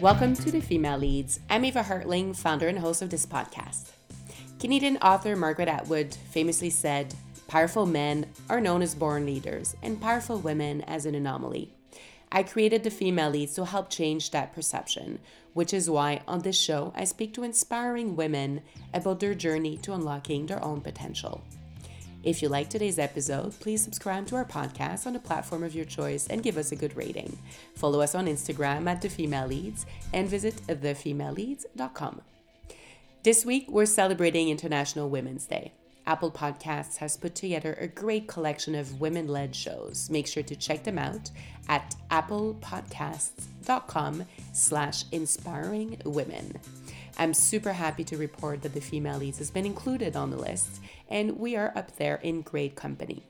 Welcome to the Female Leads. I'm Eva Hartling, founder and host of this podcast. Canadian author Margaret Atwood famously said, Powerful men are known as born leaders, and powerful women as an anomaly. I created the Female Leads to help change that perception, which is why on this show I speak to inspiring women about their journey to unlocking their own potential. If you like today's episode, please subscribe to our podcast on the platform of your choice and give us a good rating. Follow us on Instagram at The Female Leads and visit thefemaleleads.com. This week, we're celebrating International Women's Day. Apple Podcasts has put together a great collection of women led shows. Make sure to check them out at applepodcasts.com slash inspiring women. I'm super happy to report that the Female Leads has been included on the list, and we are up there in great company.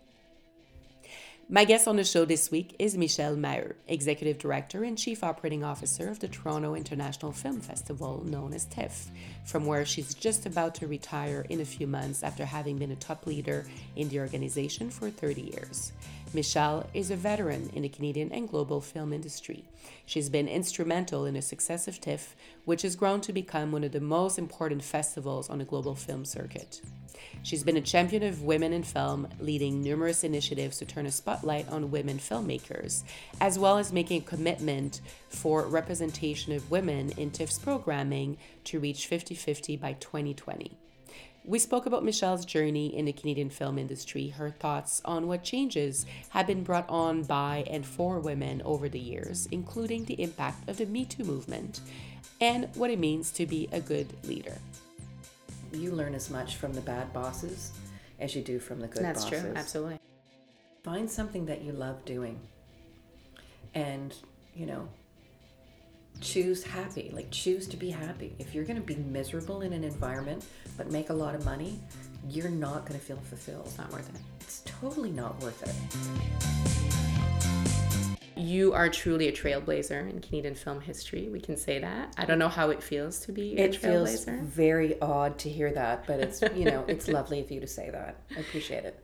My guest on the show this week is Michèle Maheux, Executive Director and Chief Operating Officer of the Toronto International Film Festival, known as TIFF, from where she's just about to retire in a few months after having been a top leader in the organization for 30 years. Michèle is a veteran in the Canadian and global film industry. She's been instrumental in the success of TIFF, which has grown to become one of the most important festivals on the global film circuit. She's been a champion of women in film, leading numerous initiatives to turn a spotlight on women filmmakers, as well as making a commitment for representation of women in TIFF's programming to reach 50 50 by 2020. We spoke about Michèle's journey in the Canadian film industry, her thoughts on what changes have been brought on by and for women over the years, including the impact of the Me Too movement, and what it means to be a good leader. You learn as much from the bad bosses as you do from the good That's bosses. That's true, absolutely. Find something that you love doing. And, you know, choose happy. Like choose to be happy. If you're going to be miserable in an environment but make a lot of money, you're not going to feel fulfilled. It's not worth it. It's totally not worth it. You are truly a trailblazer in Canadian film history. We can say that. I don't know how it feels to be a It feels trailblazer. very odd to hear that, but it's, you know, it's lovely of you to say that. I appreciate it.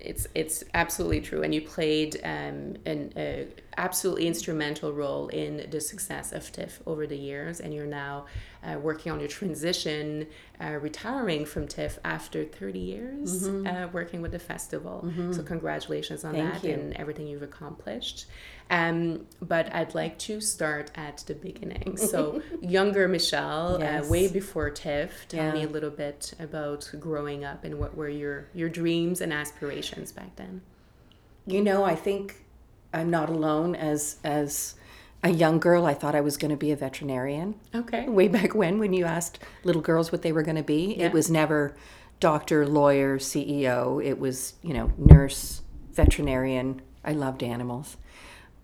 it's it's absolutely true and you played um, an a absolutely instrumental role in the success of TIFF over the years and you're now uh, working on your transition uh, retiring from TIFF after 30 years uh, working with the festival so congratulations on Mm-hmm. Thank that you. and everything you've accomplished um, but I'd like to start at the beginning so younger Michèle Yes. uh, way before TIFF tell me a little bit about growing up and what were your your dreams and aspirations back then You know, I think I'm not alone as as a young girl. I thought I was going to be a veterinarian. okay Way back when, when you asked little girls what they were going to be, Yeah. it was never doctor, lawyer, CEO. It was, you know, nurse, veterinarian. I loved animals.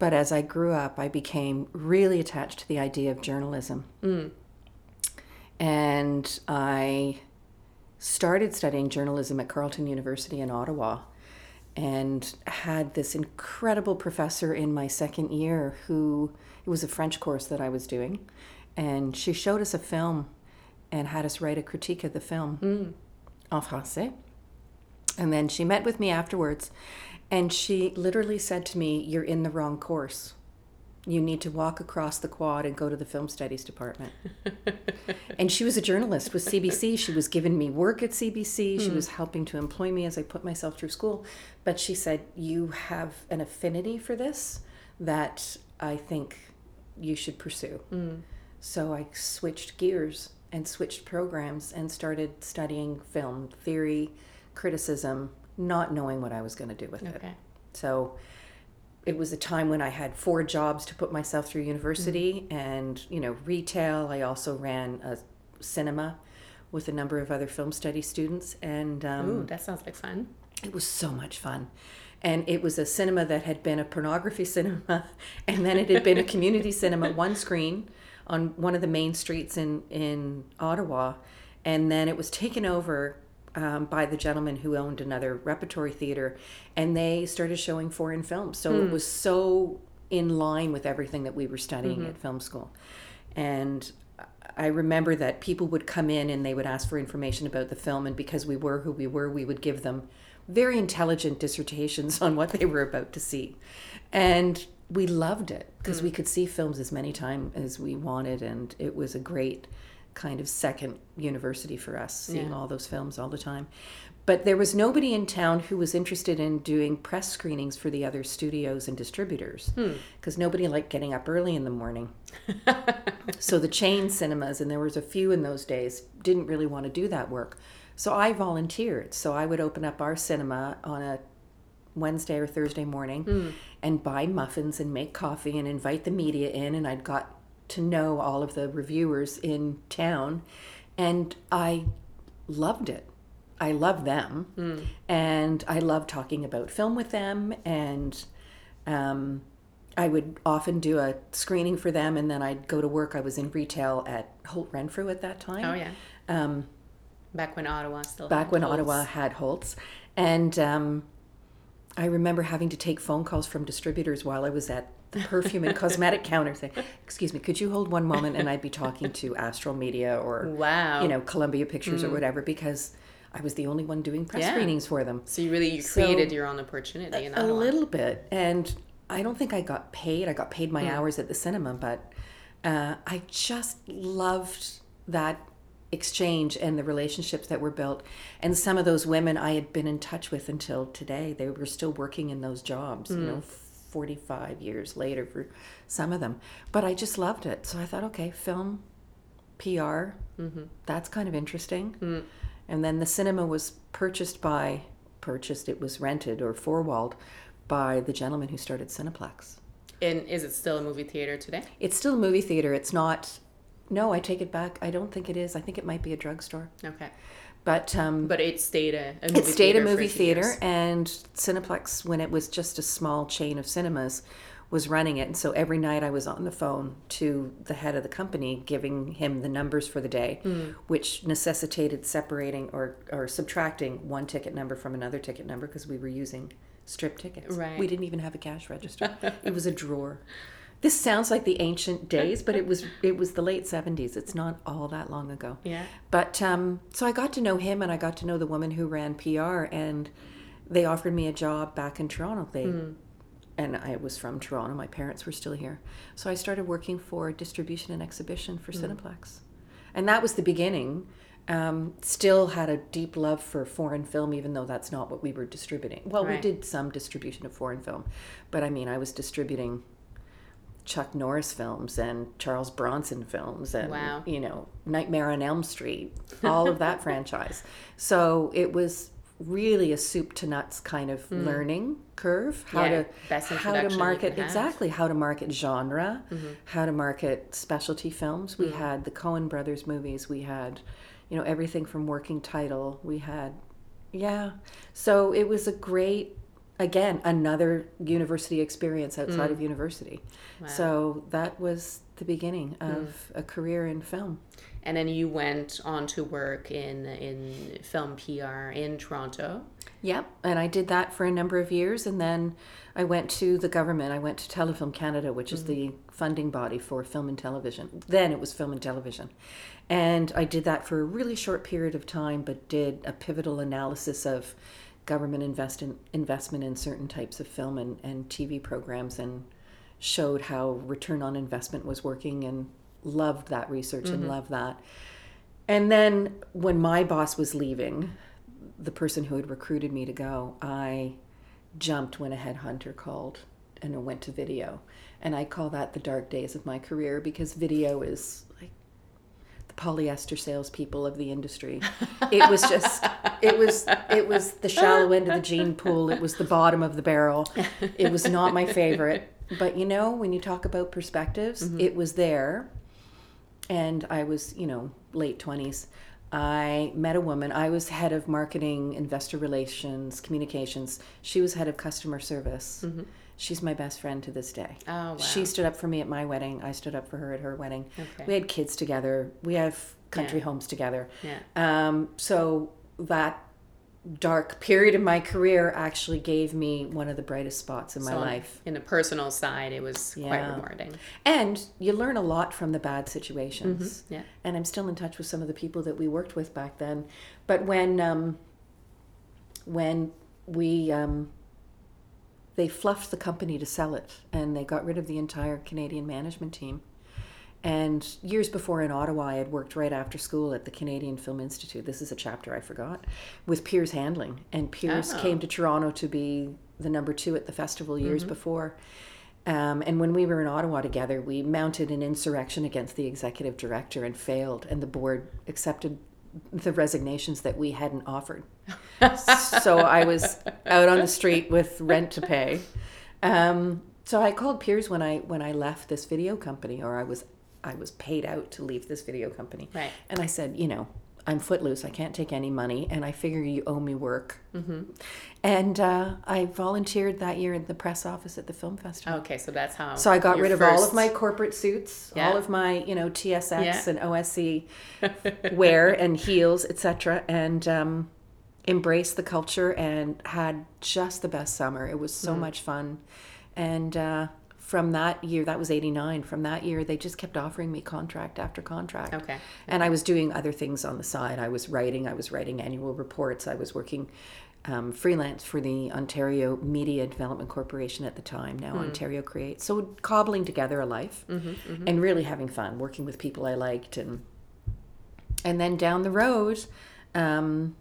But as I grew up, I became really attached to the idea of journalism. Mm. And I started studying journalism at Carleton University in Ottawa and had this incredible professor in my second year who it was a French course that I was doing and she showed us a film and had us write a critique of the film hmm. en français. And then she met with me afterwards and she literally said to me you're in the wrong course you need to walk across the quad and go to the film studies department and she was a journalist with CBC. She was giving me work at CBC. She hmm. was helping to employ me as I put myself through school. But she said, You have an affinity for this that I think you should pursue. Hmm. So I switched gears and switched programs and started studying film theory, criticism, not knowing what I was going to do with it. okay So it was a time when I had four jobs to put myself through university and, you know, retail. I also ran a cinema with a number of other film study students. And um, Ooh, that sounds like fun it was so much fun. And it was a cinema that had been a pornography cinema, and then it had been a community cinema, one screen on one of the main streets in, in Ottawa. And then it was taken over um, by the gentleman who owned another repertory theater, and they started showing foreign films. So it hmm. was so in line with everything that we were studying mm-hmm. at film school. And I remember that people would come in and they would ask for information about the film, and because we were who we were, we would give them very intelligent dissertations on what they were about to see. And we loved it because hmm. we could see films as many times as we wanted, and it was a great kind of second university for us, seeing Yeah. all those films all the time. But there was nobody in town who was interested in doing press screenings for the other studios and distributors hmm. because nobody liked getting up early in the morning. so the chain cinemas, and there was a few in those days, didn't really want to do that work. So I volunteered. So I would open up our cinema on a Wednesday or Thursday morning hmm. and buy muffins and make coffee and invite the media in. And I'd got to know all of the reviewers in town. And I loved it. I love them. And I love talking about film with them. And um, I would often do a screening for them. And then I'd go to work. I was in retail at Holt Renfrew at that time Oh yeah. um, Back when Ottawa still. back had when Holts. Ottawa had Holts. And um, I remember having to take phone calls from distributors while I was at perfume and cosmetic counter thing. Excuse me, could you hold one moment? And I'd be talking to Astral Media or, Wow. you know, Columbia Pictures or whatever because I was the only one doing press Yeah. screenings for them. So you really you So- created your own opportunity A Ottawa. little bit. And I don't think I got paid. I got paid my hours at the cinema, but uh, I just loved that exchange and the relationships that were built. And some of those women I had been in touch with until today, they were still working in those jobs, you Hmm. know, 45 years later for some of them. But I just loved it. So I thought, okay, film, PR, Mm-hmm. that's kind of interesting. Hmm. And then the cinema was purchased by, purchased, it was rented or four-walled by the gentleman who started Cineplex. And is it still a movie theater today? It's still a movie theater. It's not, no, I take it back. I don't think it is. I think it might be a drugstore. Okay. But um, But it stayed a, a movie it stayed theater a movie theater, years. and Cineplex, when it was just a small chain of cinemas, was running it. And so every night I was on the phone to the head of the company, giving him the numbers for the day, Hmm. which necessitated separating or, or subtracting one ticket number from another ticket number because we were using strip tickets. Right. We didn't even have a cash register. it was a drawer. This sounds like the ancient days, but it was it was the late seventies. It's not all that long ago. Yeah. But um, so I got to know him, and I got to know the woman who ran PR, and they offered me a job back in Toronto. They and I was from Toronto. My parents were still here, so I started working for distribution and exhibition for Cineplex, and that was the beginning. Um, still had a deep love for foreign film, even though that's not what we were distributing. Well, we did some distribution of foreign film, but I mean, I was distributing Chuck Norris films and Charles Bronson films and Wow. you know Nightmare on Elm Street, all of that franchise. So it was really a soup to nuts kind of learning curve how. Yeah, to how to market exactly how to market genre, Mm-hmm. how to market specialty films. We Mm. had the Coen Brothers movies. We had you know everything from Working Title. We had yeah. So it was a great again another university experience outside of mm. university. So that was the beginning hmm. of a career in film. And then you went on to work in in film PR in Toronto. Yep, and I did that for a number of years, and then I went to the government. I went to Telefilm Canada, which is the mm-hmm. funding body for film and television. Then it was film and television, and I did that for a really short period of time, but did a pivotal analysis of government invest in, investment in certain types of film and, and TV programs, and showed how return on investment was working, and loved that research and mm-hmm. loved that. And then when my boss was leaving, the person who had recruited me to go, I jumped when a headhunter called and I went to video. And I call that the dark days of my career because video is polyester salespeople of the industry. It was just, it was, it was the shallow end of the gene pool. It was the bottom of the barrel. It was not my favorite. But you know, when you talk about perspectives, mm-hmm. it was there and I was, you know, late 20s. I met a woman. I was head of marketing, investor relations, communications. She was head of customer service. Mm-hmm. She's my best friend to this day. Oh wow. She stood up for me at my wedding. I stood up for her at her wedding. Okay. We had kids together. We have country Yeah. homes together. Yeah. Um, so that dark period in my career actually gave me one of the brightest spots in my So life. In the personal side, it was quite rewarding. And you learn a lot from the bad situations. Yeah. And I'm still in touch with some of the people that we worked with back then. But when um, when we um, they fluffed the company to sell it, and they got rid of the entire Canadian management team. And years before in Ottawa, I had worked right after school at the Canadian Film Institute. This is a chapter I forgot with Piers Handling. And Piers Oh. came to Toronto to be the number two at the festival years before. Um, and when we were in Ottawa together, we mounted an insurrection against the executive director and failed, and the board accepted the resignations that we hadn't offered. so I was out on the street with rent to pay. Um, so I called Piers when I when I left this video company, or I was I was paid out to leave this video company. Right. And I said, you know, I'm footloose. I can't take any money, and I figure you owe me work. Mm-hmm. And uh, I volunteered that year in the press office at the film festival. Okay, so that's how. So I got rid of all of my corporate suits, Yeah. all of my, you know, TSX Yeah. and OSC wear and heels, etc., and um, embraced the culture and had just the best summer. It was Mm-hmm. so much fun, and uh, from that year, that was '89. From that year, they just kept offering me contract after contract. Okay. And I was doing other things on the side. I was writing. I was writing annual reports. I was working um, freelance for the Ontario Media Development Corporation at the time. Now Ontario Create. So cobbling together a life and really having fun, working with people I liked, and and then down the road. Um,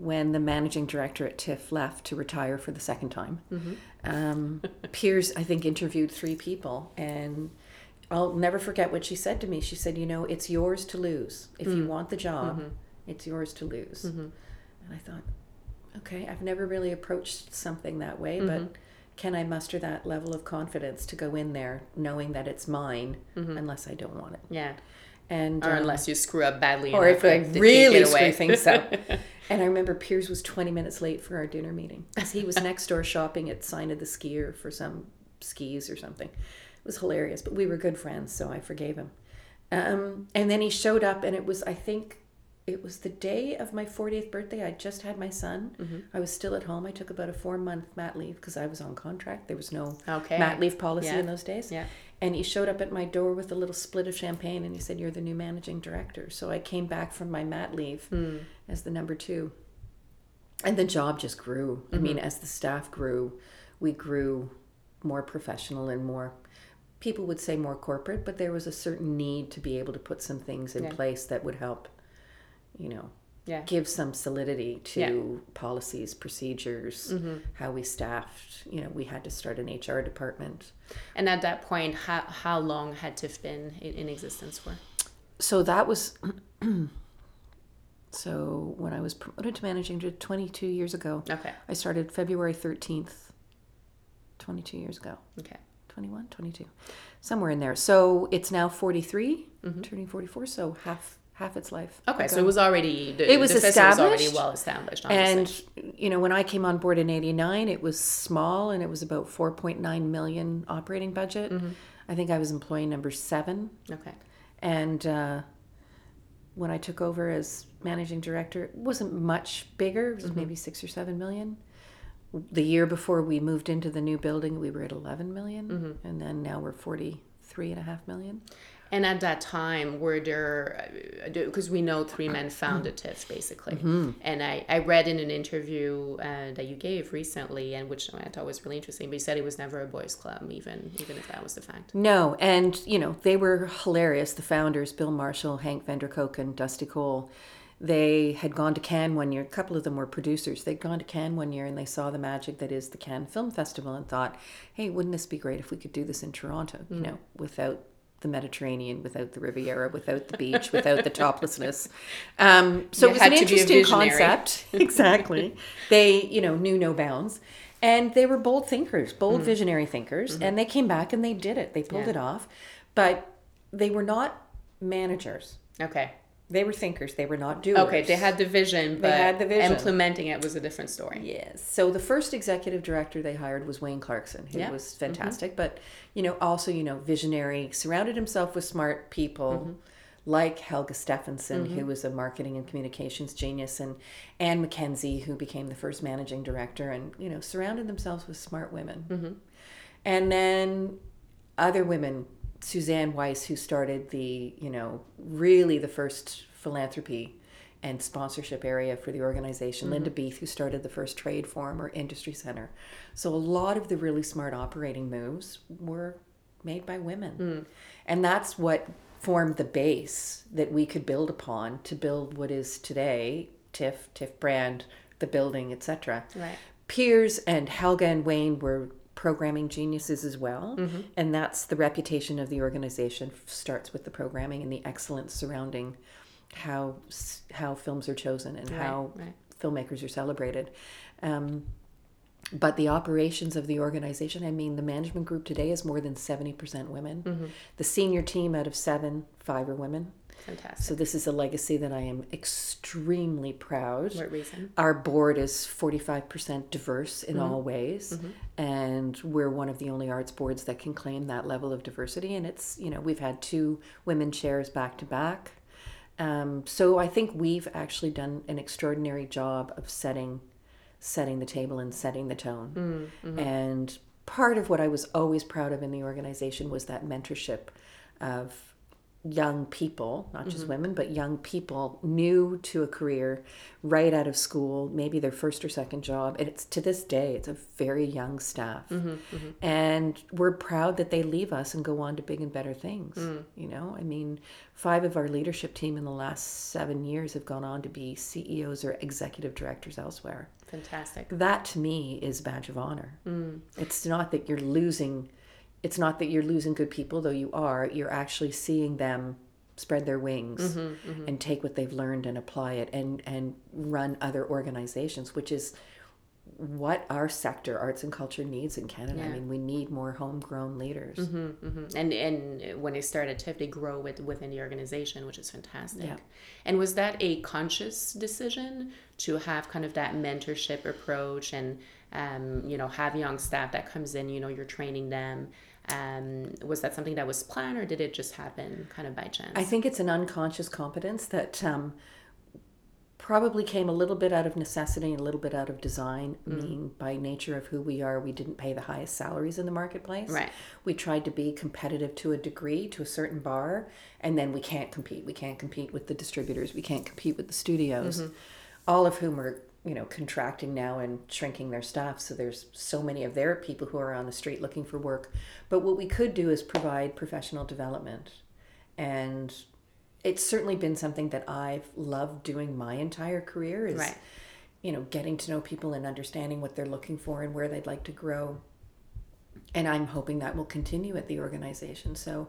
when the managing director at TIFF left to retire for the second time, mm-hmm. um, Piers, I think, interviewed three people, and I'll never forget what she said to me. She said, "You know, it's yours to lose. If you mm. want the job, mm-hmm. it's yours to lose." Mm-hmm. And I thought, okay, I've never really approached something that way, but can I muster that level of confidence to go in there knowing that it's mine, unless I don't want it? Yeah. And Or um, unless you screw up badly. or if I really screw things up. And I remember Piers was 20 minutes late for our dinner meeting because he was next door shopping at Sign of the Skier for some skis or something. It was hilarious, but we were good friends, so I forgave him. Um, and then he showed up, and it was, I think, it was the day of my 40th birthday. I just had my son. Mm-hmm. I was still at home. I took about a four month mat leave because I was on contract. There was no Okay. mat leave policy Yeah. in those days. Yeah. And he showed up at my door with a little split of champagne and he said, You're the new managing director. So I came back from my mat leave Hmm. as the number two. And the job just grew. I mean, as the staff grew, we grew more professional and more, people would say more corporate, but there was a certain need to be able to put some things in Yeah. place that would help, you know, Yeah. give some solidity to Yeah. Mm-hmm. policies, procedures, how we staffed. You know, we had to start an HR department. And at that point, how, how long had TIFF been in, in existence for? so that was so when I was promoted to managing director 22 years ago. Okay. I started February 13th, 22 years ago. Okay. 21, 22, somewhere in there. So it's now 43, turning 44. So half half its life. Mm-hmm. Okay, so it was already the, It was the festival was already established, well established. Obviously. And you know, when I came on board in '89, it was small, and it was about 4.9 million operating budget. Mm-hmm. I think I was employee number seven. okay, And uh, when I took over as managing director, it wasn't much bigger. It was maybe six or seven million. The year before we moved into the new building, we were at 11 million, and then now we're 43 and a half million. And at that time, were there because we know three men founded TIFF basically, Mm-hmm. and I, I read in an interview uh, that you gave recently, and which I thought was really interesting. But you said it was never a boys' club, even even if that was the fact. No, and you know they were hilarious. The founders, Bill Marshall, Henk Van der Kolk, and Dusty Cohl, they had gone to Cannes one year. A couple of them were producers. They'd gone to Cannes one year and they saw the magic that is the Cannes Film Festival and thought, "Hey, wouldn't this be great if we could do this in Toronto? Mm. You know, without the Mediterranean, without the Riviera, without the beach, without the toplessness." Um, so You it was an to be a interesting concept. exactly. They, you know, knew no bounds. And they were bold thinkers, bold visionary thinkers. And they came back and they did it. They pulled Mm-hmm. Yeah. it off. But they were not managers. Okay, They were thinkers. They were not doers. okay, they had the vision, but had the vision. implementing it was a different story. Yes. So the first executive director they hired was Wayne Clarkson, who Yeah. Mm-hmm. was fantastic. But you know, also you know, visionary, surrounded himself with smart people. Mm-hmm. Like Helga Stephenson, who was a marketing and communications genius, and Anne McKenzie, who became the first managing director, and you know, surrounded themselves with smart women. Mm-hmm. And then other women, Suzanne Weiss, who started the, you know, really the first philanthropy and sponsorship area for the organization. Mm-hmm. Linda Beath, who started the first trade forum or industry center. So a lot of the really smart operating moves were made by women. Mm. And that's what formed the base that we could build upon to build what is today TIFF, TIFF brand, the building, etc. Right. Piers and Helga and Wayne were programming geniuses as well. Mm-hmm. And that's the reputation of the organization starts with the programming and the excellence surrounding how how films are chosen and Right, how right. filmmakers are celebrated. Um, but the operations of the organization, I mean, the management group today is more than 70% women. Mm-hmm. The senior team out of seven, five are women. Fantastic. So this is a legacy that I am extremely proud. what reason? Our board is 45% diverse in Mm-hmm. all ways. And we're one of the only arts boards that can claim that level of diversity. And it's, you know, we've had two women chairs back to back. Um, so I think we've actually done an extraordinary job of setting setting the table and setting the tone. And part of what I was always proud of in the organization was that mentorship of young people, not just mm-hmm. women, but young people new to a career right out of school, maybe their first or second job. And it's to this day, it's a very young staff. Mm-hmm, mm-hmm. And we're proud that they leave us and go on to big and better things. Mm. You know, I mean, five of our leadership team in the last seven years have gone on to be CEOs or executive directors elsewhere Fantastic. that to me is badge of honor mm. it's not that you're losing it's not that you're losing good people though you are you're actually seeing them spread their wings and take what they've learned and apply it and and run other organizations which is what our sector arts and culture needs in canada i mean we need more homegrown leaders Mhm. And and when they started TIFF, they grow with, within the organization, which is fantastic. Yeah. And was that a conscious decision to have kind of that mentorship approach and um, you know have young staff that comes in, you know, you're training them. Um, was that something that was planned, or did it just happen kind of by chance? I think it's an unconscious competence that um, probably came a little bit out of necessity and a little bit out of design. I mean, by nature of who we are, we didn't pay the highest salaries in the marketplace. Right. We tried to be competitive to a degree, to a certain bar, and then we can't compete. We can't compete with the distributors. We can't compete with the studios, all of whom are you know contracting now and shrinking their staff. So there's so many of their people who are on the street looking for work. But what we could do is provide professional development. And it's certainly been something that I've loved doing my entire career is Right. you know getting to know people and understanding what they're looking for and where they'd like to grow. And I'm hoping that will continue at the organization. So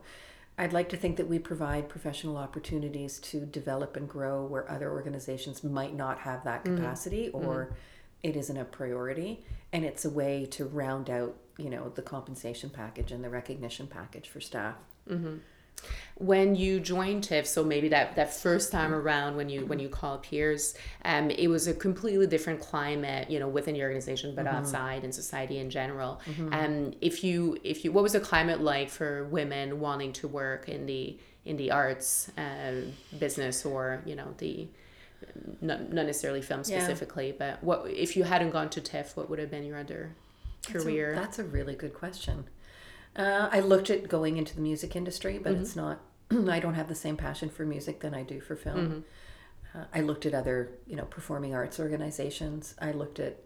I'd like to think that we provide professional opportunities to develop and grow where other organizations might not have that mm-hmm. capacity mm-hmm. or it isn't a priority. And it's a way to round out you know the compensation package and the recognition package for staff mm-hmm. When you joined TIFF, so maybe that, that first time around when you when you called Piers, um, it was a completely different climate, you know, within your organization, but outside in society in general. Um, if you if you what was the climate like for women wanting to work in the in the arts uh, business or you know the not, not necessarily film Yeah. specifically, but what if you hadn't gone to TIFF, what would have been your other That's a- career? That's a, really good question. Uh, I looked at going into the music industry, but Mm-hmm. it's not. I don't have the same passion for music than I do for film. Mm-hmm. Uh, I looked at other, you know, performing arts organizations. I looked at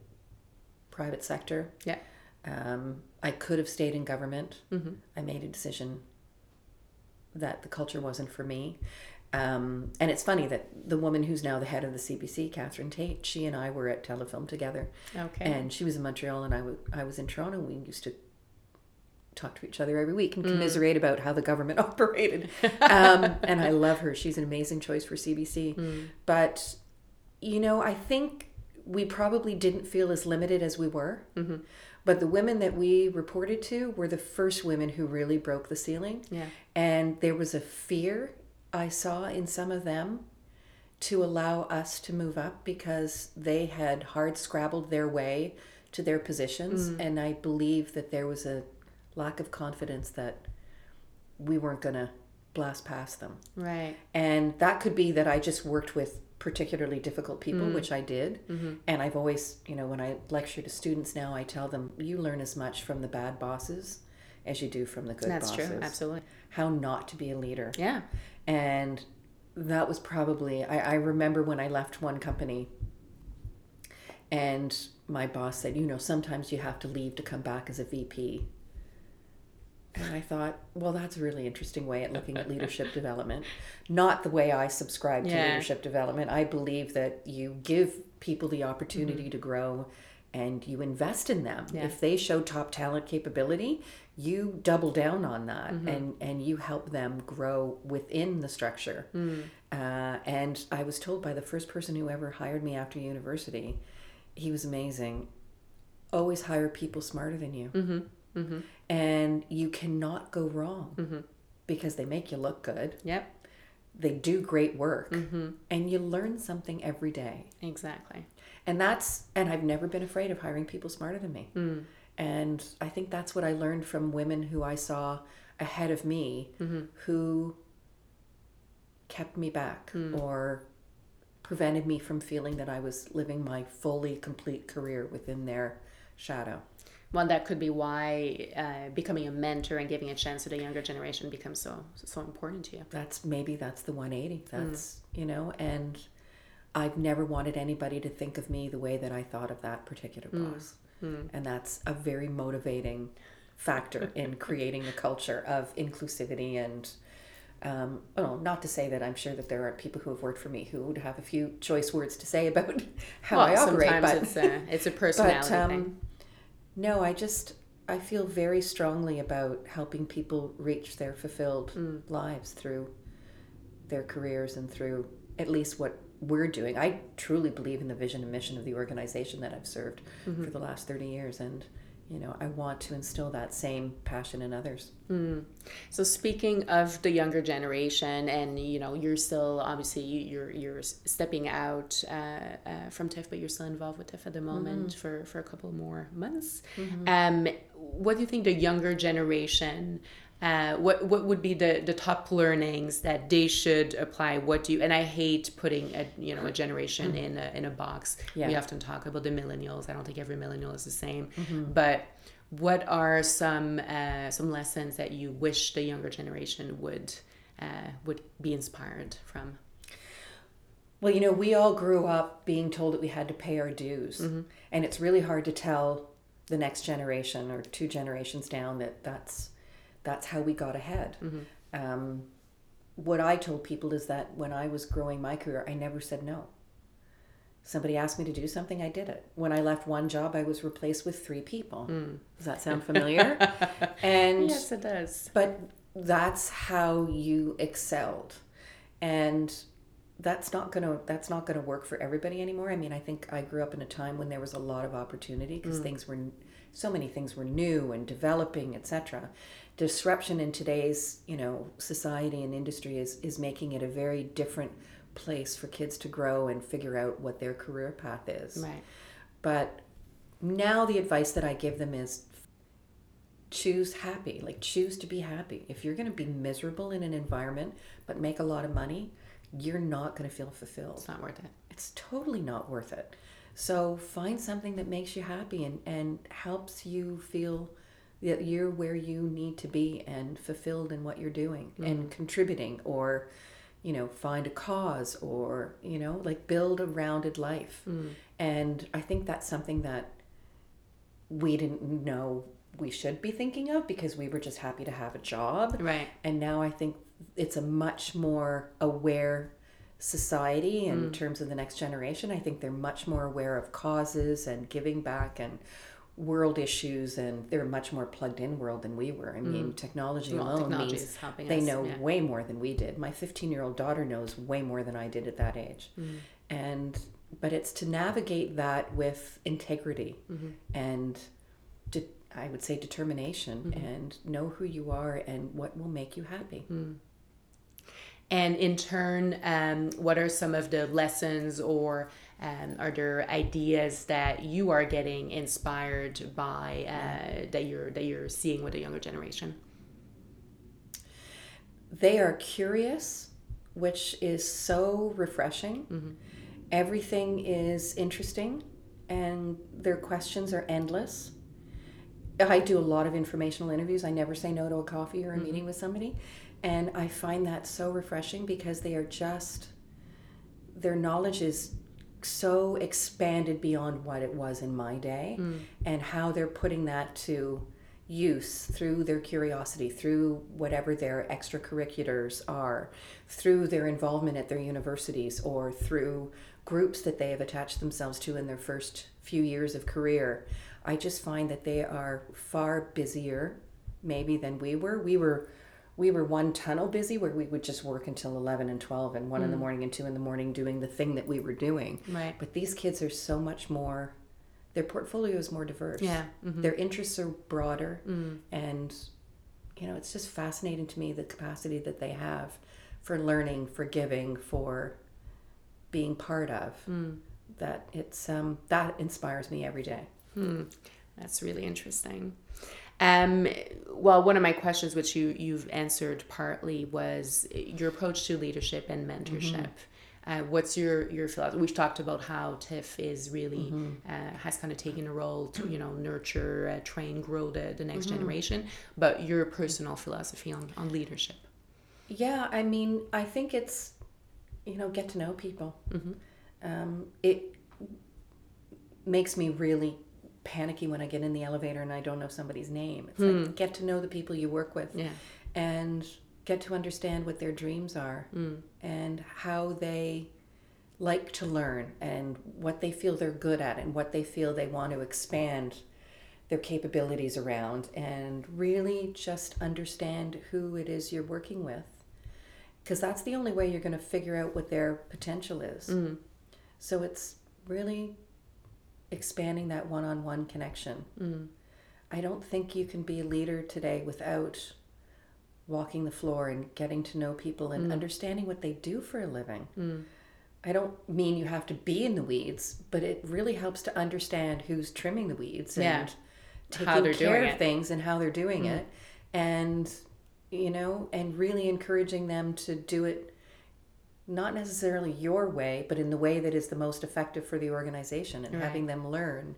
private sector. yeah. Um, I could have stayed in government. Mm-hmm. I made a decision that the culture wasn't for me. Um, and it's funny that the woman who's now the head of the CBC, Catherine Tait, she and I were at Telefilm together. Okay. And she was in Montreal and I wa- I was in Toronto. We used to talk to each other every week and mm. commiserate about how the government operated. Um, and I love her. She's an amazing choice for CBC. Mm. But, you know, I think we probably didn't feel as limited as we were. Mm-hmm. But the women that we reported to were the first women who really broke the ceiling. Yeah. And there was a fear I saw in some of them to allow us to move up because they had hard scrabbled their way to their positions. Mm. And I believe that there was a lack of confidence that we weren't going to blast past them. right. And that could be that I just worked with particularly difficult people, mm. which I did. Mm-hmm. And I've always, you know, when I lecture to students now, I tell them you learn as much from the bad bosses as you do from the good bosses. That's bosses. true. Absolutely. How not to be a leader. Yeah. And that was probably I, I remember when I left one company and my boss said, you know, sometimes you have to leave to come back as a VP. And I thought, well, that's a really interesting way at looking at leadership development. Not the way I subscribe to Yeah. leadership development. I believe that you give people the opportunity Mm-hmm. to grow and you invest in them. Yeah. If they show top talent capability, you double down on that Mm-hmm. and, and you help them grow within the structure. Mm. Uh, and I was told by the first person who ever hired me after university, he was amazing. Always hire people smarter than you. Mm-hmm. Mm-hmm. And you cannot go wrong because they make you look good. Yep. They do great work. Mm-hmm. And you learn something every day. Exactly. And that's, and I've never been afraid of hiring people smarter than me. Mm. And I think that's what I learned from women who I saw ahead of me Mm-hmm. who kept me back Mm. or prevented me from feeling that I was living my fully complete career within their shadow. Well, that could be why uh, becoming a mentor and giving a chance to the younger generation becomes so so important to you. That's maybe that's the 180. Mm. That's, you know, and I've never wanted anybody to think of me the way that I thought of that particular mm. boss. Mm. And that's a very motivating factor in creating a culture of inclusivity and um, well, not to say that I'm sure that there are people who have worked for me who would have a few choice words to say about how I operate, sometimes but it's a it's a personality but thing. No, I just I feel very strongly about helping people reach their fulfilled Mm. lives through their careers and through at least what we're doing. I truly believe in the vision and mission of the organization that I've served Mm-hmm. for the last 30 years and you know, I want to instill that same passion in others. So speaking of the younger generation, and you know, you're still obviously you- you're you're stepping out uh, uh, from TIFF, but you're still involved with TIFF at the moment for for a couple more months. Um, what do you think the younger generation? Uh, what what would be the, the top learnings that they should apply? What do you and I hate putting a you know a generation in a in a box. Yeah. We often talk about the millennials. I don't think every millennial is the same, but what are some uh, some lessons that you wish the younger generation would uh, would be inspired from? Well, you know, we all grew up being told that we had to pay our dues. And it's really hard to tell the next generation or two generations down that that's that's how we got ahead. Mm-hmm. Um, what I told people is that when I was growing my career, I never said no. Somebody asked me to do something, I did it. When I left one job, I was replaced with three people. Mm. Does that sound familiar? and Yes, it does. but that's how you excelled and that's not gonna that's not gonna work for everybody anymore i mean i think i grew up in a time when there was a lot of opportunity because mm. things were so many things were new and developing etc disruption in today's you know society and industry is is making it a very different place for kids to grow and figure out what their career path is Right. but now the advice that I give them is choose happy. Like choose to be happy. If you're going to be miserable in an environment but make a lot of money, you're not going to feel fulfilled. It's not worth it. It's totally not worth it. So find something that makes you happy and, and helps you feel you're where you need to be and fulfilled in what you're doing mm-hmm. and contributing or you know find a cause or you know like build a rounded life. Mm. And i think that's something that we didn't know we should be thinking of because we were just happy to have a job. Right. and now I think it's a much more aware society in mm. terms of the next generation. I think they're much more aware of causes and giving back and world issues, and they're a much more plugged in world than we were. I mean, technology Well, alone means they us, know yeah. way more than we did. My 15 year old daughter knows way more than I did at that age, Mm. and but it's to navigate that with integrity Mm-hmm. and. De- I would say determination Mm-hmm. and know who you are and what will make you happy. Mm. And in turn, um, what are some of the lessons or um, are there ideas that you are getting inspired by uh, that you're that you're seeing with the younger generation? they are curious, which is so refreshing. Everything is interesting, and their questions are endless. I do a lot of informational interviews. I never say no to a coffee or a mm-hmm. meeting with somebody. And I find that so refreshing because they are just, their knowledge is so expanded beyond what it was in my day mm. and how they're putting that to use through their curiosity, through whatever their extracurriculars are, through their involvement at their universities, or through groups that they have attached themselves to in their first few years of career. I just find that they are far busier, maybe, than we were. We were we were one tunnel busy where we would just work until 11 and 12 and 1 mm. in the mm. morning and 2 in the morning doing the thing that we were doing right but these kids are so much more their portfolio is more diverse yeah mm-hmm. their interests are broader mm. and you know it's just fascinating to me the capacity that they have for learning for giving for being part of mm. that it's um that inspires me every day hmm. that's really interesting um, well, one of my questions, which you you've answered partly, was your approach to leadership and mentorship. Mm-hmm. Uh, what's your your philosophy? We've talked about how TIFF is really mm-hmm. uh, has kind of taken a role to you know nurture, uh, train, grow the, the next mm-hmm. generation. But your personal philosophy on on leadership. Yeah, I mean, I think it's you know get to know people. Mm-hmm. Um, it makes me really panicky when I get in the elevator and I don't know somebody's name. It's like hmm. get to know the people you work with. Yeah. And get to understand what their dreams are mm. and how they like to learn and what they feel they're good at and what they feel they want to expand their capabilities around and really just understand who it is you're working with because that's the only way you're going to figure out what their potential is. Mm. So it's really expanding that one on one connection. Mm. I don't think you can be a leader today without walking the floor and getting to know people and mm. understanding what they do for a living. Mm. I don't mean you have to be in the weeds, but it really helps to understand who's trimming the weeds yeah. and taking care of it. things and how they're doing mm. it. And, you know, and really encouraging them to do it not necessarily your way, but in the way that is the most effective for the organization and right. having them learn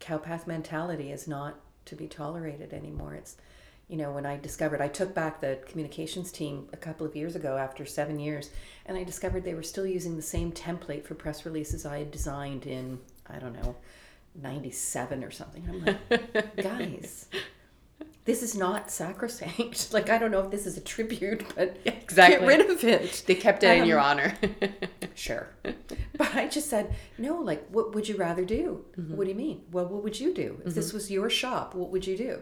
cowpath mentality is not to be tolerated anymore. It's, you know, when I discovered, I took back the communications team a couple of years ago after seven years, and I discovered they were still using the same template for press releases I had designed in, I don't know, 97 or something. I'm like, guys, this is not sacrosanct. like I don't know if this is a tribute, but exactly. get rid of it. They kept it um, in your honor. sure. But I just said, no, like what would you rather do? Mm-hmm. What do you mean? Well, what would you do? If mm-hmm. this was your shop, what would you do?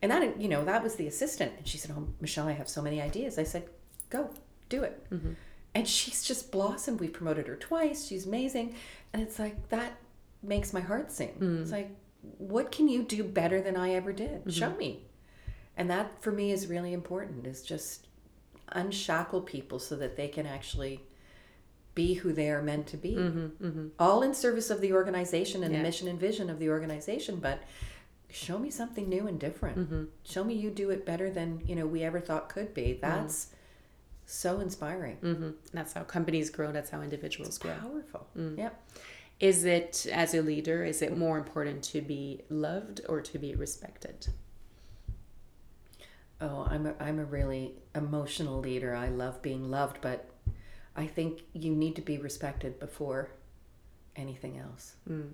And that you know, that was the assistant. And she said, Oh, Michèle, I have so many ideas. I said, Go, do it. Mm-hmm. And she's just blossomed. We promoted her twice. She's amazing. And it's like that makes my heart sing. Mm. It's like, what can you do better than I ever did? Mm-hmm. Show me and that for me is really important is just unshackle people so that they can actually be who they are meant to be mm-hmm, mm-hmm. all in service of the organization and yeah. the mission and vision of the organization but show me something new and different mm-hmm. show me you do it better than you know we ever thought could be mm-hmm. that's so inspiring mm-hmm. that's how companies grow that's how individuals it's grow powerful mm. yep is it as a leader is it more important to be loved or to be respected oh, I'm a, I'm a really emotional leader. I love being loved, but I think you need to be respected before anything else. Mm.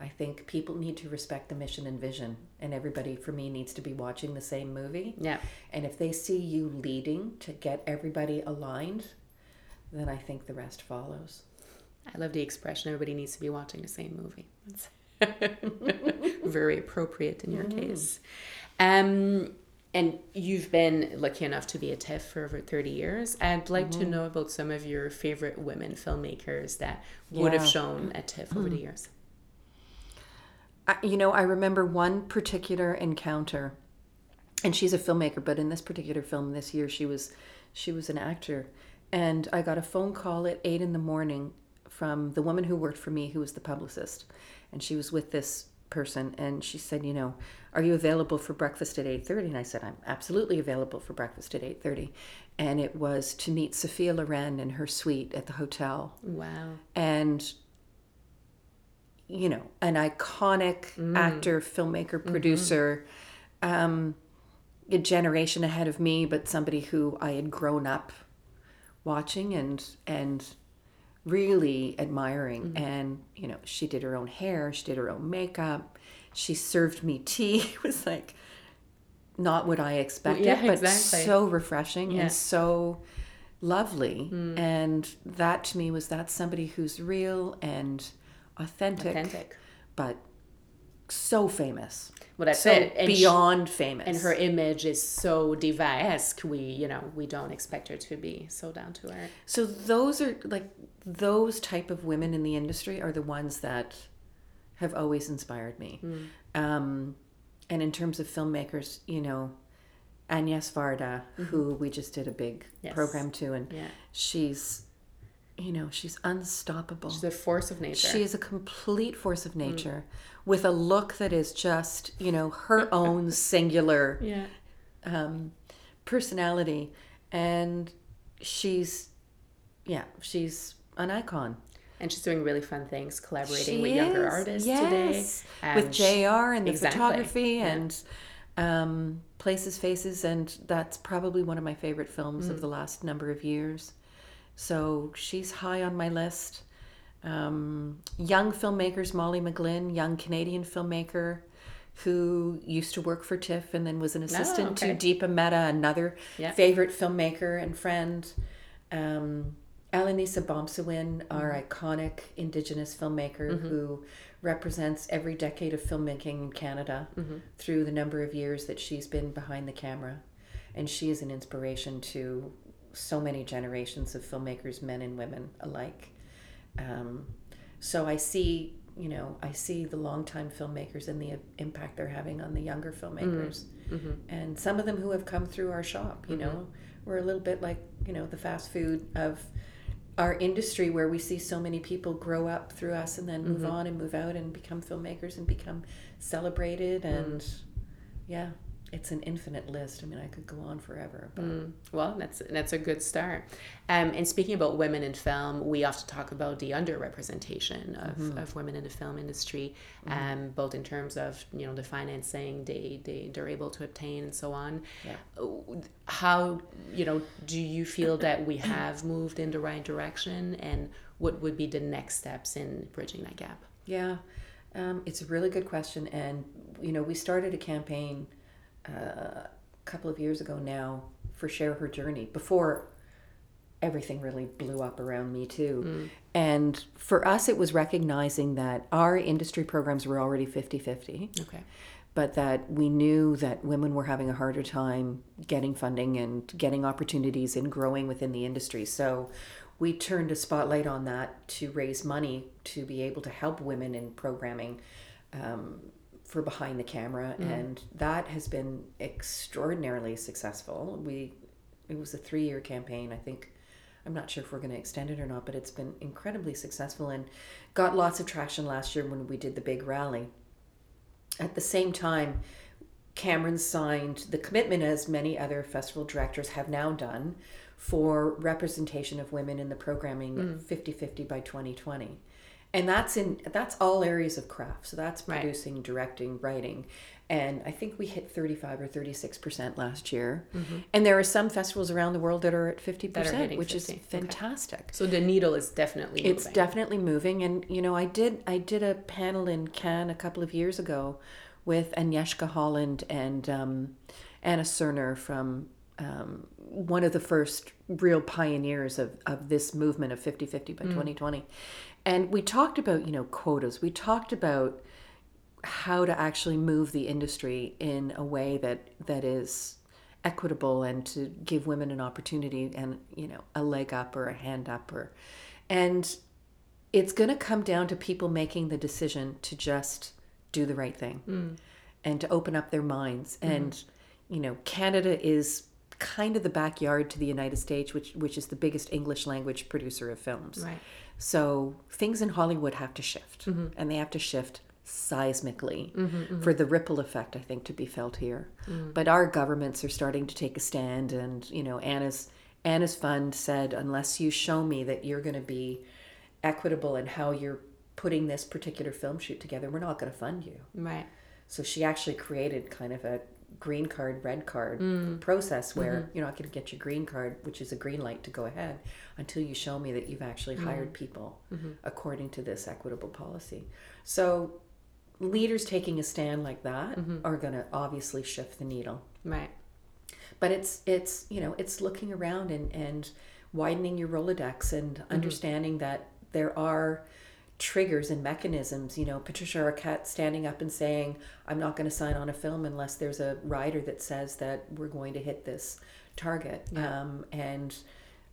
I think people need to respect the mission and vision, and everybody for me needs to be watching the same movie. Yeah. And if they see you leading to get everybody aligned, then I think the rest follows. I love the expression everybody needs to be watching the same movie. That's very appropriate in your mm. case. Um, and you've been lucky enough to be a TIFF for over 30 years. I'd like mm-hmm. to know about some of your favorite women filmmakers that would yeah. have shown at TIFF mm-hmm. over the mm-hmm. years. I, you know, I remember one particular encounter, and she's a filmmaker, but in this particular film this year, she was she was an actor, and I got a phone call at eight in the morning from the woman who worked for me, who was the publicist, and she was with this person and she said you know are you available for breakfast at 8.30 and i said i'm absolutely available for breakfast at 8.30 and it was to meet sophia loren in her suite at the hotel. Wow. And you know, an iconic actor, filmmaker, producer, um, a generation ahead of me, but somebody who I had grown up watching and and really admiring. Mm-hmm. And you know, she did her own hair, she did her own makeup, she served me tea. It was like not what I expected, yeah, but exactly. so refreshing Yeah. and so lovely. Mm. And that to me was that's somebody who's real and authentic, Authentic. but so famous. Well, that's so it. And she- beyond famous. and her image is so diva-esque we you know we don't expect her to be so down to earth So those are like those type of women in the industry are the ones that have always inspired me. Um, and in terms of filmmakers, you know, Agnes Varda, who we just did a big Yes. program to, and Yeah. she's, you know, she's unstoppable. she's a force of nature She is a complete force of nature with a look that is just, you know, her own singular yeah um, personality. And she's, yeah, she's an icon. and she's doing really fun things collaborating She with younger artists yes. today with JR and the exactly, photography yeah. and um, Places, Faces, and that's probably one of my favorite films Mm. of the last number of years. So she's high on my list. Um, young filmmakers, Molly McGlynn, young Canadian filmmaker who used to work for TIFF and then was an assistant okay. to Deepa Mehta, another Yeah. favorite filmmaker and friend. Um, Alanis Obomsawin, our Mm-hmm. iconic Indigenous filmmaker who represents every decade of filmmaking in Canada Mm-hmm. through the number of years that she's been behind the camera. And she is an inspiration to so many generations of filmmakers, men and women alike. Um, so I see, you know, I see the longtime filmmakers and the impact they're having on the younger filmmakers. Mm-hmm. Mm-hmm. And some of them who have come through our shop, you know, mm-hmm. we're a little bit like, you know, the fast food of our industry where we see so many people grow up through us and then move on and move out and become filmmakers and become celebrated and mm. yeah it's an infinite list. I mean i could go on forever but well that's that's a good start. Um, and speaking about women in film we often talk about the underrepresentation of, Mm-hmm. of women in the film industry um, both in terms of you know the financing they, they they're able to obtain and so on. Yeah. how you know do you feel that we have moved in the right direction and what would be the next steps in bridging that gap? Yeah. Um, it's a really good question and you know we started a campaign uh, a couple of years ago now for share her journey before everything really blew up around me too. And for us it was recognizing that our industry programs were already 50-50 okay. But that we knew that women were having a harder time getting funding and getting opportunities and growing within the industry. So we turned a spotlight on that to raise money to be able to help women in programming um, for behind the camera, mm-hmm. and that has been extraordinarily successful. We it was a three year campaign, I think. I'm not sure if we're going to extend it or not, but it's been incredibly successful and got lots of traction last year when we did the big rally at the same time, Cameron signed the commitment, as many other festival directors have now done, for representation of women in the programming mm. 50 50 by 2020. And that's in that's all areas of craft. So that's Right. producing, directing, writing. And I think we hit 35 or 36% last year. And there are some festivals around the world that are at 50%, hitting which is 50. Okay. fantastic so the needle is definitely it's moving. definitely moving and you know i did i did a panel in cannes a couple of years ago with agnieszka holland and um, anna Serner from um, one of the first real pioneers of, of this movement of 50-50 by 2020 and we talked about you know quotas. We talked about how to actually move the industry in a way that that is equitable and to give women an opportunity and you know a leg up or a hand up or and it's going to come down to people making the decision to just do the right thing hmm. and to open up their minds. Hmm. And you know canada is kind of the backyard to the united states which which is the biggest english language producer of films. Right. So things in Hollywood have to shift, mm-hmm. and they have to shift seismically mm-hmm, mm-hmm. for the ripple effect, I think, to be felt here. Mm. But our governments are starting to take a stand, and you know, Anna's Anna's fund said, unless you show me that you're going to be equitable in how you're putting this particular film shoot together. We're not going to fund you. Right. So she actually created kind of a green card, red card Mm. process where Mm-hmm. you're not going to get your green card, which is a green light to go ahead, until you show me that you've actually Mm-hmm. hired people according to this equitable policy. So leaders taking a stand like that Mm-hmm. are going to obviously shift the needle. Right. But it's it's you know it's looking around and and widening your rolodex and understanding that there are triggers and mechanisms. You know, Patricia Arquette standing up and saying, "I'm not going to sign on a film unless there's a rider that says that we're going to hit this target," um, and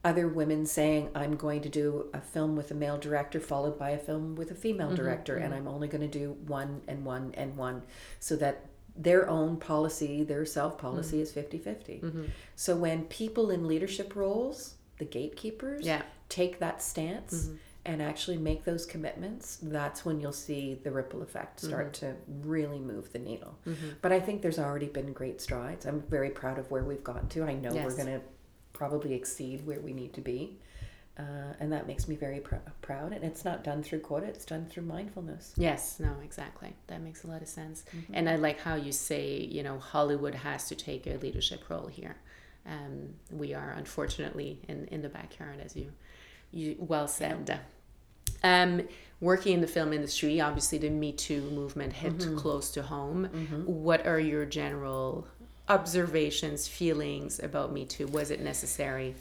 other women saying, "I'm going to do a film with a male director followed by a film with a female mm-hmm, director, and mm-hmm. I'm only going to do one and one and one, so that." Their own policy, their self policy mm-hmm. is 50 50. So when people in leadership roles, the gatekeepers, Yeah. take that stance and actually make those commitments, that's when you'll see the ripple effect start to really move the needle. But I think there's already been great strides. I'm very proud of where we've gotten to. I know Yes. we're going to probably exceed where we need to be. Uh, and that makes me very pr- proud. And it's not done through quota, it's done through mindfulness. Yes, no, exactly. That makes a lot of sense. Mm-hmm. And I like how you say, you know, Hollywood has to take a leadership role here. Um, we are unfortunately in, in the backyard, as you you well said. Um, working in the film industry, obviously the Me Too movement hit Mm-hmm. close to home. What are your general observations, feelings about Me Too? Was it necessary?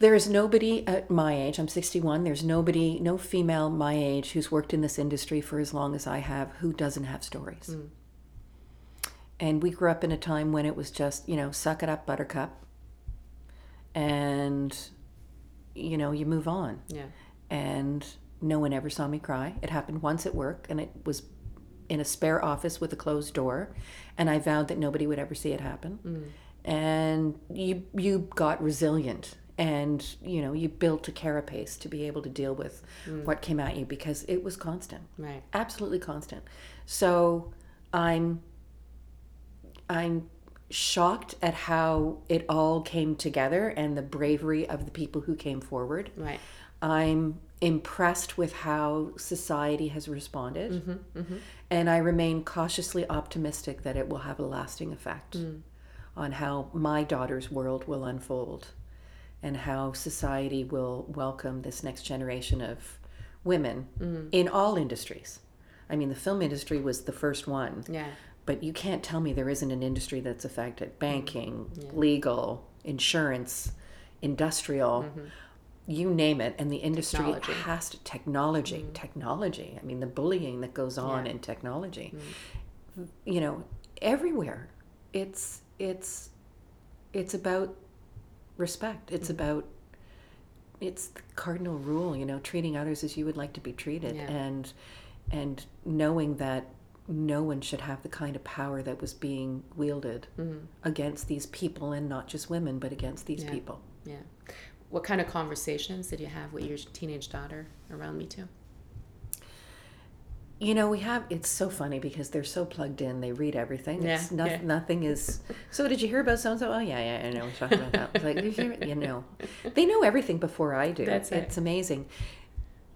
There is nobody at my age, I'm 61, there's nobody, no female my age who's worked in this industry for as long as I have who doesn't have stories. And we grew up in a time when it was just, you know, suck it up, buttercup. And, you know, you move on. Yeah. And no one ever saw me cry. It happened once at work, and it was in a spare office with a closed door. And I vowed that nobody would ever see it happen. Mm. And you you got resilient, and you know you built a carapace to be able to deal with mm. what came at you because it was constant Right. absolutely constant. So I'm I'm shocked at how it all came together and the bravery of the people who came forward. Right. I'm impressed with how society has responded. Mm-hmm, mm-hmm. And I remain cautiously optimistic that it will have a lasting effect mm. on how my daughter's world will unfold and how society will welcome this next generation of women mm. in all industries. I mean, the film industry was the first one. Yeah. But you can't tell me there isn't an industry that's affected mm. banking, legal, insurance, industrial, mm-hmm. You name it. And the industry Technology. has to, technology, mm-hmm. technology. I mean, the bullying that goes on in technology, mm-hmm. you know, everywhere. It's, it's, it's about respect. It's mm-hmm. about, it's the cardinal rule, you know, treating others as you would like to be treated. Yeah. And, and knowing that no one should have the kind of power that was being wielded against these people and not just women but against these Yeah. people Yeah. What kind of conversations did you have with your teenage daughter around Me Too? you know we have it's so funny because they're so plugged in they read everything it's Yeah, noth- yeah. nothing is so did you hear about so and so oh yeah yeah i know we're talking about that It's like did you, hear- you know they know everything before i do That's it. it's amazing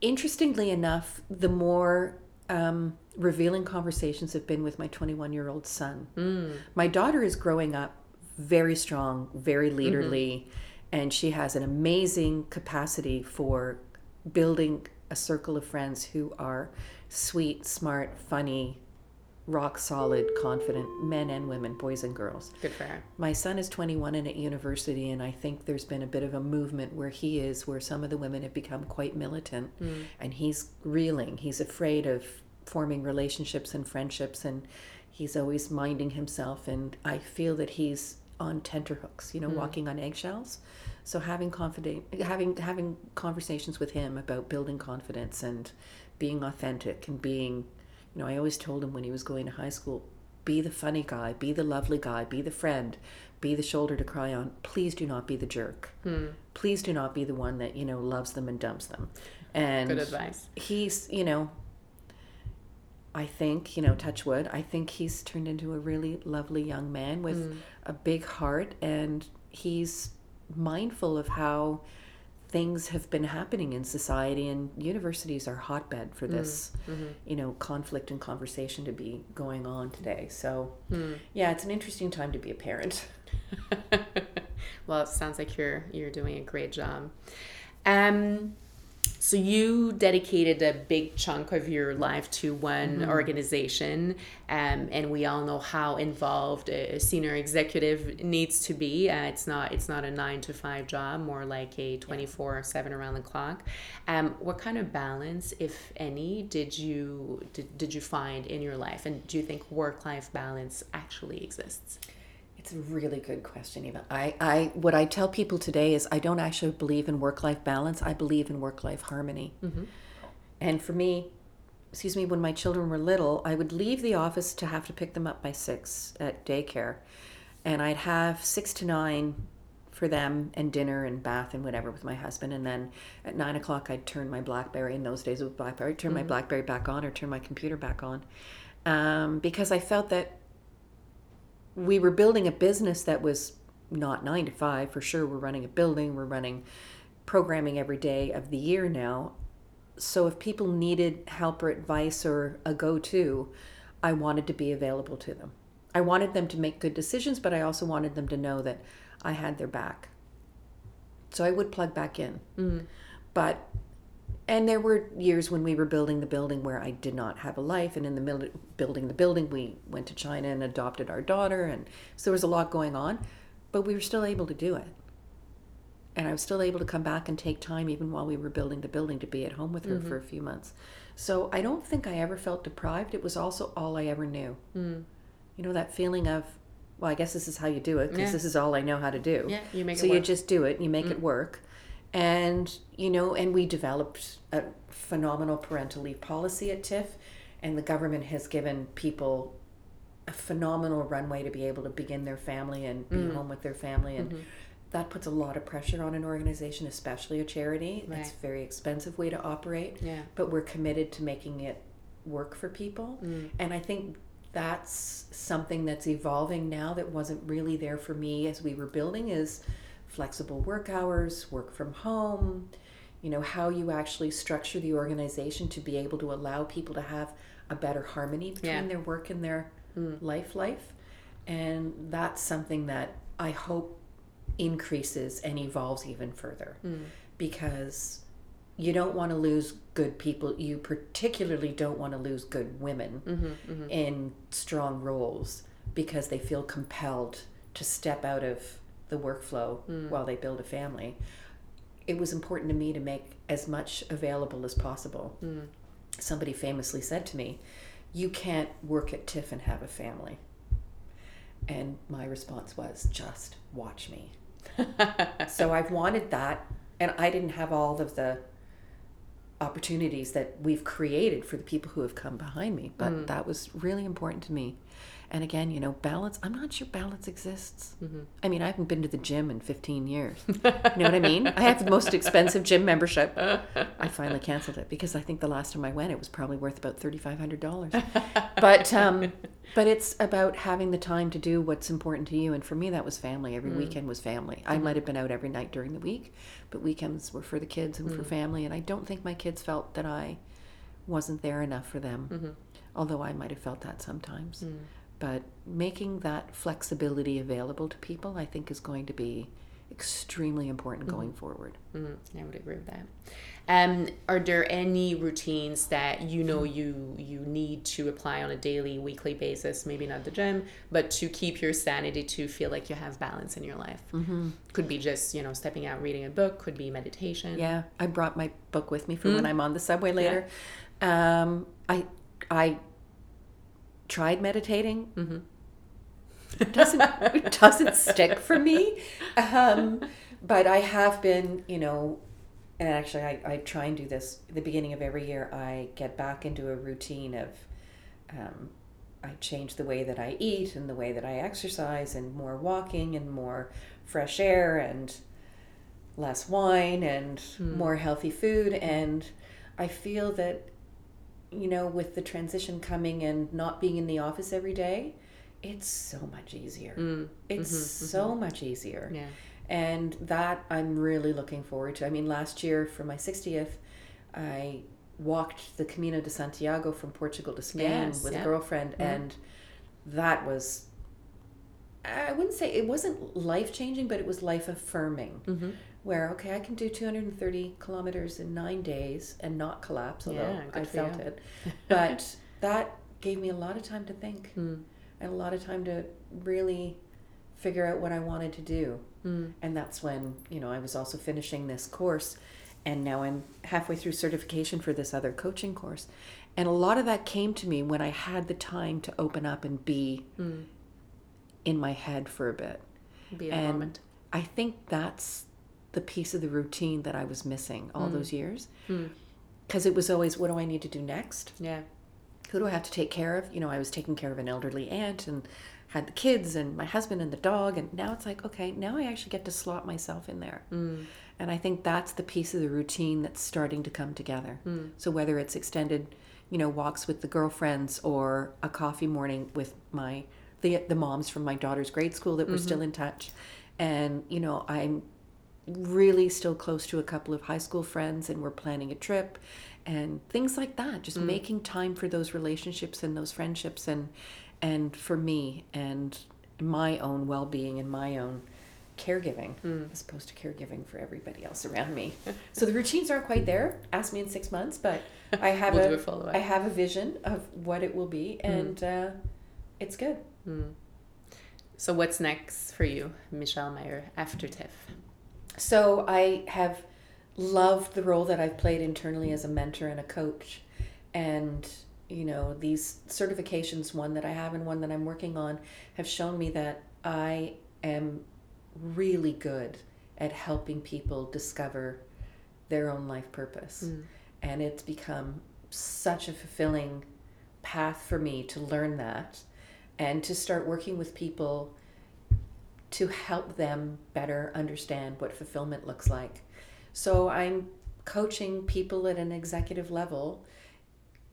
interestingly enough the more um, revealing conversations have been with my 21 year old son Mm. my daughter is growing up very strong very Mm-hmm. And she has an amazing capacity for building a circle of friends who are sweet smart funny rock solid confident men and women boys and girls. Good for her. my son is 21 and at university and i think there's been a bit of a movement where he is where some of the women have become quite militant mm. and he's reeling. He's afraid of forming relationships and friendships and he's always minding himself and i feel that he's on tenterhooks you know hmm. walking on eggshells so having confident having having conversations with him about building confidence and being authentic and being you know i always told him when he was going to high school be the funny guy, be the lovely guy, be the friend, be the shoulder to cry on. Please do not be the jerk. Hmm. Please do not be the one that, you know, loves them and dumps them. And Good advice. he's, you know, I think, you know, touch wood, I think he's turned into a really lovely young man with a big heart and he's mindful of how things have been happening in society and universities are hotbed for this Mm-hmm. you know conflict and conversation to be going on today so Hmm. yeah it's an interesting time to be a parent well, it sounds like you're you're doing a great job. Um, so you dedicated a big chunk of your life to one organization, um, and we all know how involved a senior executive needs to be. Uh, it's not it's not a nine to five job, more like a twenty four seven around the clock. Um, what kind of balance, if any, did you did, did you find in your life, and do you think work life balance actually exists? It's a really good question, Eva. I, I what I tell people today is I don't actually believe in work life balance. I believe in work life harmony. And for me, excuse me, when my children were little, I would leave the office to have to pick them up by six at daycare, and I'd have six to nine for them and dinner and bath and whatever with my husband, and then at nine o'clock I'd turn my BlackBerry. In those days, with BlackBerry. Turn my BlackBerry back on or turn my computer back on, um, because I felt that we were building a business that was not nine to five for sure. We're running a building, we're running programming every day of the year now. So if people needed help or advice or a go to, I wanted to be available to them. I wanted them to make good decisions, but I also wanted them to know that I had their back. So I would plug back in. Mm. But and there were years when we were building the building where I did not have a life, and in the middle building the building, we went to China and adopted our daughter, and so there was a lot going on, but we were still able to do it. And I was still able to come back and take time, even while we were building the building, to be at home with her for a few months. So I don't think I ever felt deprived. It was also all I ever knew. Mm. You know that feeling of, well, I guess this is how you do it because Yeah. this is all I know how to do. Yeah, you make it so you work. Mm. just do it. You make it work, and you know, and we developed a phenomenal parental leave policy at TIFF, and the government has given people a phenomenal runway to be able to begin their family and be Mm. home with their family and. Mm-hmm. That puts a lot of pressure on an organization, especially a charity. It's Right. a very expensive way to operate Yeah. but we're committed to making it work for people. Mm. And I think that's something that's evolving now that wasn't really there for me as we were building is flexible work hours, work from home, you know, how you actually structure the organization to be able to allow people to have a better harmony between Yeah. their work and their hmm. life life. And that's something that I hope increases and evolves even further hmm. because you don't want to lose good people. You particularly don't want to lose good women mm-hmm, mm-hmm, in strong roles because they feel compelled to step out of the workflow hmm. while they build a family. It was important to me to make as much available as possible. Hmm. Somebody famously said to me, You can't work at TIFF and have a family. And my response was, Just watch me. so I've wanted that, and I didn't have all of the opportunities that we've created for the people who have come behind me, but hmm. that was really important to me. And again, you know, balance, I'm not sure balance exists. Mm-hmm. I mean, I haven't been to the gym in 15 years. you know what I mean? I have the most expensive gym membership. I finally canceled it because I think the last time I went, it was probably worth about $3,500. but, um, but it's about having the time to do what's important to you. And for me, that was family. Every mm. weekend was family. I mm-hmm. might have been out every night during the week, but weekends were for the kids and for mm. family. And I don't think my kids felt that I wasn't there enough for them, mm-hmm. although I might have felt that sometimes. Mm. But making that flexibility available to people, I think, is going to be extremely important going forward. Mm, I would agree with that. Um, are there any routines that you know you you need to apply on a daily, weekly basis? Maybe not the gym, but to keep your sanity, to feel like you have balance in your life. Mm-hmm. Could be just you know stepping out, reading a book. Could be meditation. Yeah, I brought my book with me for when I'm on the subway later. Um, I I tried meditating. It doesn't it doesn't stick for me. Um, but I have been, you know, and actually I, I try and do this the beginning of every year. I get back into a routine of um, I change the way that I eat and the way that I exercise and more walking and more fresh air and less wine and more healthy food and I feel that you know with the transition coming and not being in the office every day it's so much easier it's so much easier Yeah. And that I'm really looking forward to. I mean, last year for my 60th, I walked the Camino de Santiago from Portugal to Spain Yes, with yeah. a girlfriend, Mhm. and that was. I wouldn't say it wasn't life changing, but it was life affirming. Mm-hmm. Where okay, I can do 230 kilometers in nine days and not collapse, although Yeah, I felt you. it. But that gave me a lot of time to think Mm. and a lot of time to really figure out what I wanted to do. Mm. And that's when, you know, I was also finishing this course and now I'm halfway through certification for this other coaching course. And a lot of that came to me when I had the time to open up and be Mm. in my head for a bit. Be a And moment. I think that's the piece of the routine that I was missing all Mm. those years. Mm. Because it was always, what do I need to do next? Yeah. who do I have to take care of? You know, I was taking care of an elderly aunt and had the kids and my husband and the dog. And now it's like, okay, now I actually get to slot myself in there. Mm. And I think that's the piece of the routine that's starting to come together. Mm. So whether it's extended, you know, walks with the girlfriends or a coffee morning with my the the moms from my daughter's grade school that we're still in touch. And, you know, I'm really still close to a couple of high school friends and we're planning a trip and things like that just making time for those relationships and those friendships and and for me and my own well-being and my own caregiving as opposed to caregiving for everybody else around me so the routines aren't quite there ask me in six months but i have We'll do a a follow-up. i have a vision of what it will be and uh, it's good Mm. So what's next for you, Michèle Maheux, after TIFF? So I have loved the role that I've played internally as a mentor and a coach. And, you know, these certifications, one that I have and one that I'm working on, have shown me that I am really good at helping people discover their own life purpose. Mm. And it's become such a fulfilling path for me to learn that and to start working with people to help them better understand what fulfillment looks like. So I'm coaching people at an executive level,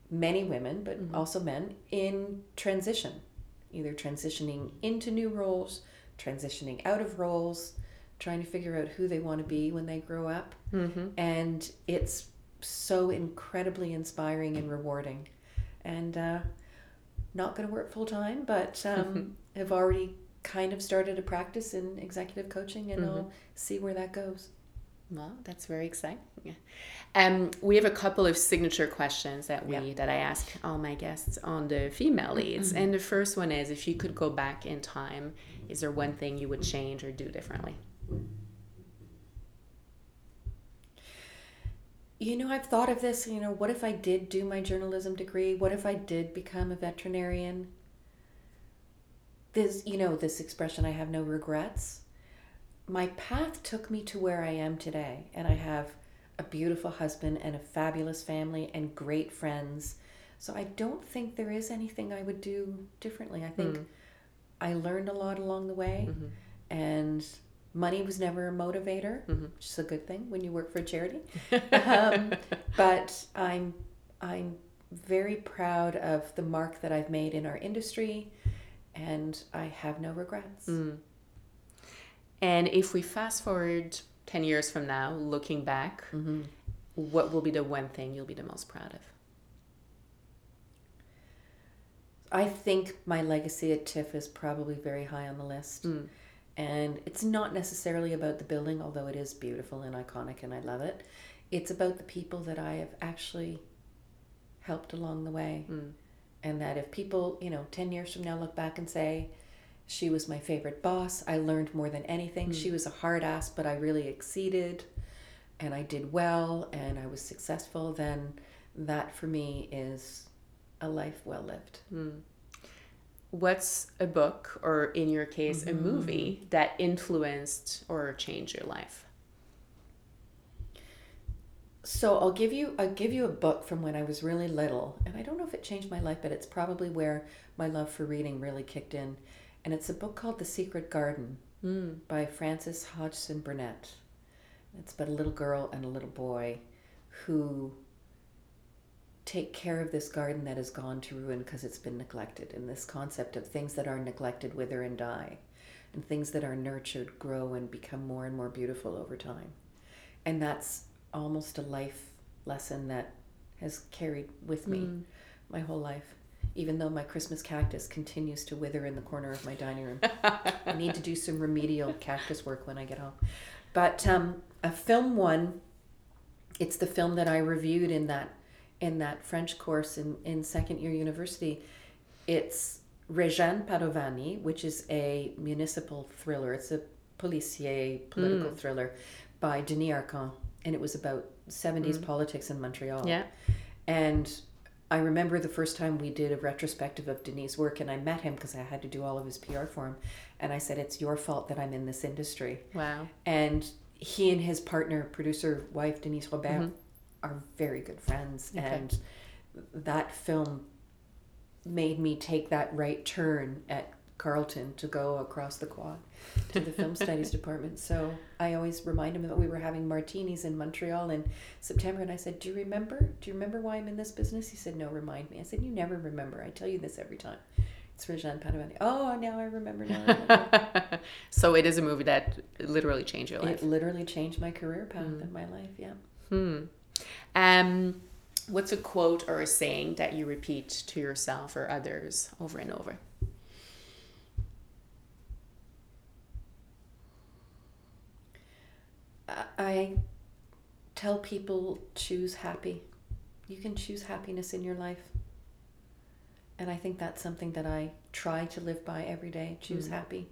many women, but Mhm. also men, in transition, either transitioning into new roles, transitioning out of roles, trying to figure out who they want to be when they grow up. Mm-hmm. And it's so incredibly inspiring and rewarding. And uh, not going to work full time, but um, have already kind of started a practice in executive coaching, and I'll see where that goes. Well, that's very exciting. Um, we have a couple of signature questions that we Yeah. that I ask all my guests on the female leads, and the first one is: if you could go back in time, is there one thing you would change or do differently? You know, I've thought of this. You know, what if I did do my journalism degree? What if I did become a veterinarian? This, you know, this expression, I have no regrets. My path took me to where I am today, and I have a beautiful husband and a fabulous family and great friends. So I don't think there is anything I would do differently. I think Mm. I learned a lot along the way, Mhm. and money was never a motivator, Mhm. which is a good thing when you work for a charity um, but I'm I'm very proud of the mark that I've made in our industry, and I have no regrets. Mm. And if we fast forward 10 years from now, looking back, Mhm. what will be the one thing you'll be the most proud of? I think my legacy at TIFF is probably very high on the list. Mm. And it's not necessarily about the building, although it is beautiful and iconic and I love it. It's about the people that I have actually helped along the way. Mm. And that if people, you know, 10 years from now look back and say, she was my favorite boss, I learned more than anything. She was a hard ass, but I really exceeded and I did well and I was successful, then that for me is a life well lived. Mm. What's a book, or in your case, a movie that influenced or changed your life? So I'll give you I'll give you a book from when I was really little, and I don't know if it changed my life, but it's probably where my love for reading really kicked in. And it's a book called The Secret Garden Mm. by Frances Hodgson Burnett. It's about a little girl and a little boy who take care of this garden that has gone to ruin because it's been neglected, and this concept of things that are neglected wither and die. and things that are nurtured grow and become more and more beautiful over time. And that's almost a life lesson that has carried with me mm. my whole life. Even though my Christmas cactus continues to wither in the corner of my dining room, I need to do some remedial cactus work when I get home. But um, a film one, it's the film that I reviewed in that in that French course in, in second year university. It's Réjeanne Padovani, which is a municipal thriller. It's a policier political mm. thriller by Denys Arcand, and it was about 70s mm. politics in Montreal. Yeah. And I remember the first time we did a retrospective of Denys' work, and I met him because I had to do all of his PR for him. And I said, It's your fault that I'm in this industry. Wow. And he and his partner, producer wife, Denise Robert, mm-hmm. are very good friends. Okay. And that film made me take that right turn at Carlton to go across the quad to the film studies department. So I always remind him that we were having martinis in Montreal in September. And I said, Do you remember? Do you remember why I'm in this business? He said, No, remind me. I said, You never remember. I tell you this every time. It's Réjeanne Padovani. Oh, now I remember. Now I remember. so it is a movie that literally changed your life. It literally changed my career path mm. and my life. Yeah. Hmm. Um, what's a quote or a saying that you repeat to yourself or others over and over? I tell people choose happy. You can choose happiness in your life. And I think that's something that I try to live by every day choose mm happy.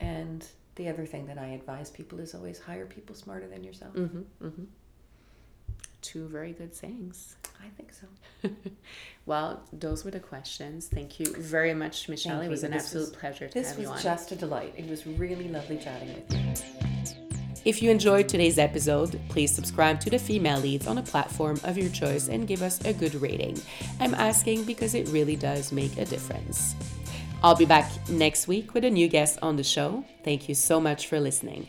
And the other thing that I advise people is always hire people smarter than yourself. Mm-hmm, mm-hmm. Two very good sayings. I think so. well, those were the questions. Thank you very much, Michèle. It was an this absolute was, pleasure to have you on. This was just a delight. It was really lovely chatting with you. If you enjoyed today's episode, please subscribe to the Female Leads on a platform of your choice and give us a good rating. I'm asking because it really does make a difference. I'll be back next week with a new guest on the show. Thank you so much for listening.